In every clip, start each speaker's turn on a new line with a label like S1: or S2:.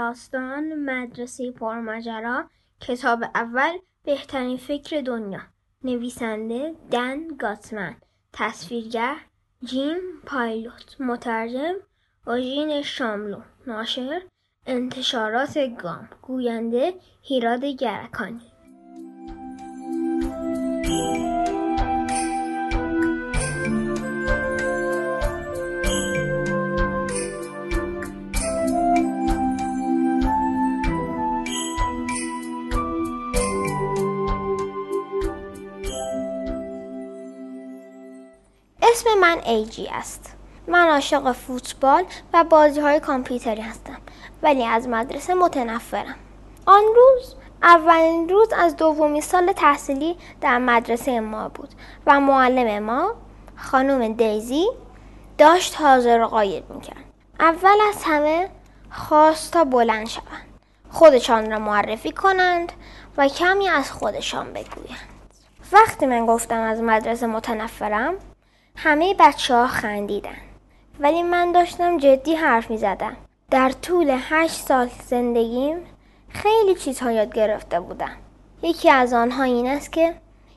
S1: داستان مدرسه پرماجرا. کتاب اول بهترین فکر دنیا. نویسنده دن گاتمن تصویرگر جیم پایلوت. مترجم اوژین شاملو. ناشر انتشارات گام. گوینده هیراد گرکانی. اسم من ایجی است. من عاشق فوتبال و بازی های کامپیوتری هستم ولی از مدرسه متنفرم. آن روز اولین روز از دومین سال تحصیلی در مدرسه ما بود و معلم ما خانم دیزی داشت حاضر و قاید می‌کرد. اول از همه خواست تا بلند شوند. خودشان را معرفی کنند و کمی از خودشان بگویند. وقتی من گفتم از مدرسه متنفرم همه بچه ها خندیدن ولی من داشتم جدی حرف می زدم. در طول هشت سال زندگیم خیلی چیزها یاد گرفته بودم. یکی از آنها این است که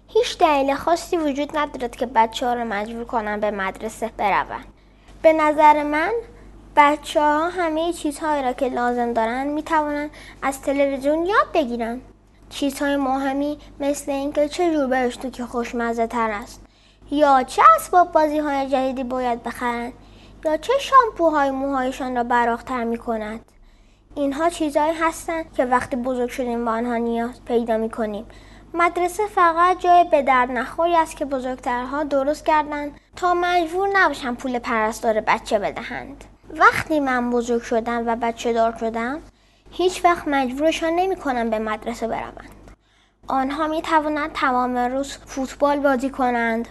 S1: هیچ دلیل خاصی وجود ندارد که بچه ها رو مجبور کنم به مدرسه بروند. به نظر من بچه ها همه چیزهایی را که لازم دارند می توانند از تلویزیون یاد بگیرند. چیزهای مهمی مثل اینکه چه جور برش تو که خوشمزه تر است یا چه اسباب بازی های جدیدی باید بخرند یا چه شامپوهای موهایشان را براختر می کند. اینها چیزهایی هستند که وقتی بزرگ شدیم با آنها نیاز پیدا می کنیم. مدرسه فقط جای به درد نخوری است که بزرگترها درست کردند تا مجبور نباشن پول پرستار بچه بدهند. وقتی من بزرگ شدم و بچه دار شدم هیچ وقت مجبورشان نمی کنم به مدرسه بروند. آنها می توانند تمام روز فوتبال بازی کنند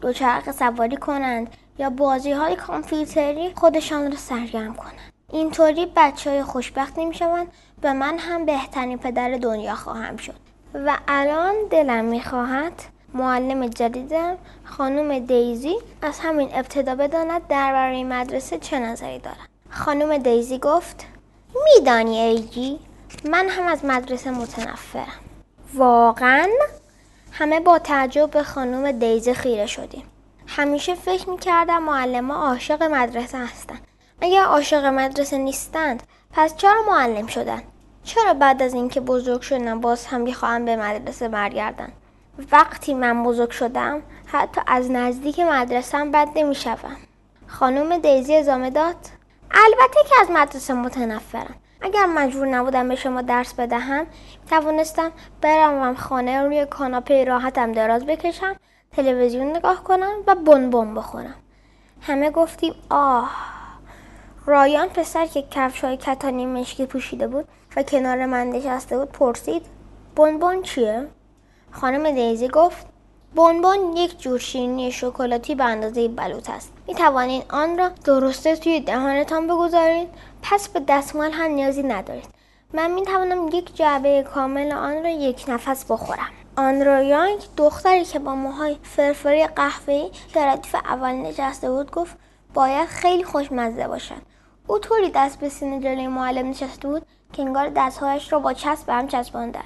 S1: دوچرخه سواری کنند یا بازی های کامپیوتری خودشان را سرگرم کنند. اینطوری بچه های خوشبخت نمی شوند و من هم بهترین پدر دنیا خواهم شد. و الان دلم می خواهد معلم جدیدم خانم دیزی از همین ابتدا بداند درباره مدرسه چه نظری دارد. خانم دیزی گفت میدانی ایجی من هم از مدرسه متنفرم. واقعا همه با تعجب به خانم دیزه خیره شدیم. همیشه فکر می‌کردم معلم عاشق مدرسه هستند. اگر عاشق مدرسه نیستند پس چرا معلم شدن؟ چرا بعد از اینکه بزرگ شدم باز هم بخواهم به مدرسه برگردن؟ وقتی من بزرگ شدم حتی از نزدیک مدرسه بد نمی‌شوم. خانم دیزی ازامه داد البته که از مدرسه متنفرم اگر مجبور نبودم به شما درس بدهم توانستم بروم خانه روی کاناپه راحتم دراز بکشم تلویزیون نگاه کنم و بن بخورم همه گفتیم آه رایان پسر که کفش های کتانی مشکی پوشیده بود و کنار من نشسته بود پرسید بن چیه؟ خانم دیزی گفت بن یک جور شیرینی شکلاتی به اندازه بلوط است. می توانید آن را درسته توی دهانتان بگذارید. پس به دستمال هم نیازی ندارید. من می توانم یک جعبه کامل آن را یک نفس بخورم. آن را یانگ دختری که با موهای فرفری قهوه‌ای که ردیف اول نشسته بود گفت باید خیلی خوشمزه باشد. او طوری دست به سینه جلوی معلم نشسته بود که انگار دستهایش را با چسب به هم چسباندن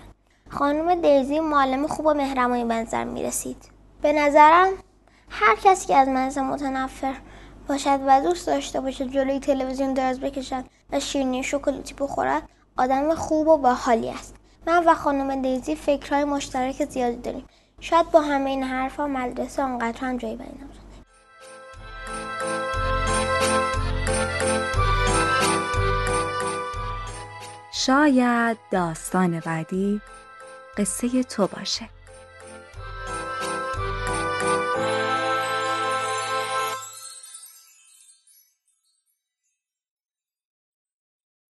S1: خانم دیزی معلم خوب و مهربانی به نظر می رسید. به نظرم هر کسی که از منزل متنفر باشد و دوست داشته باشد جلوی تلویزیون دراز بکشد و شیرینی شکلاتی بخورد آدم خوب و باحالی است. من و خانم دیزی فکرهای مشترک زیادی داریم. شاید با همه این حرفها مدرسه آنقدر هم جایی بری
S2: شاید داستان بعدی قصه تو باشه.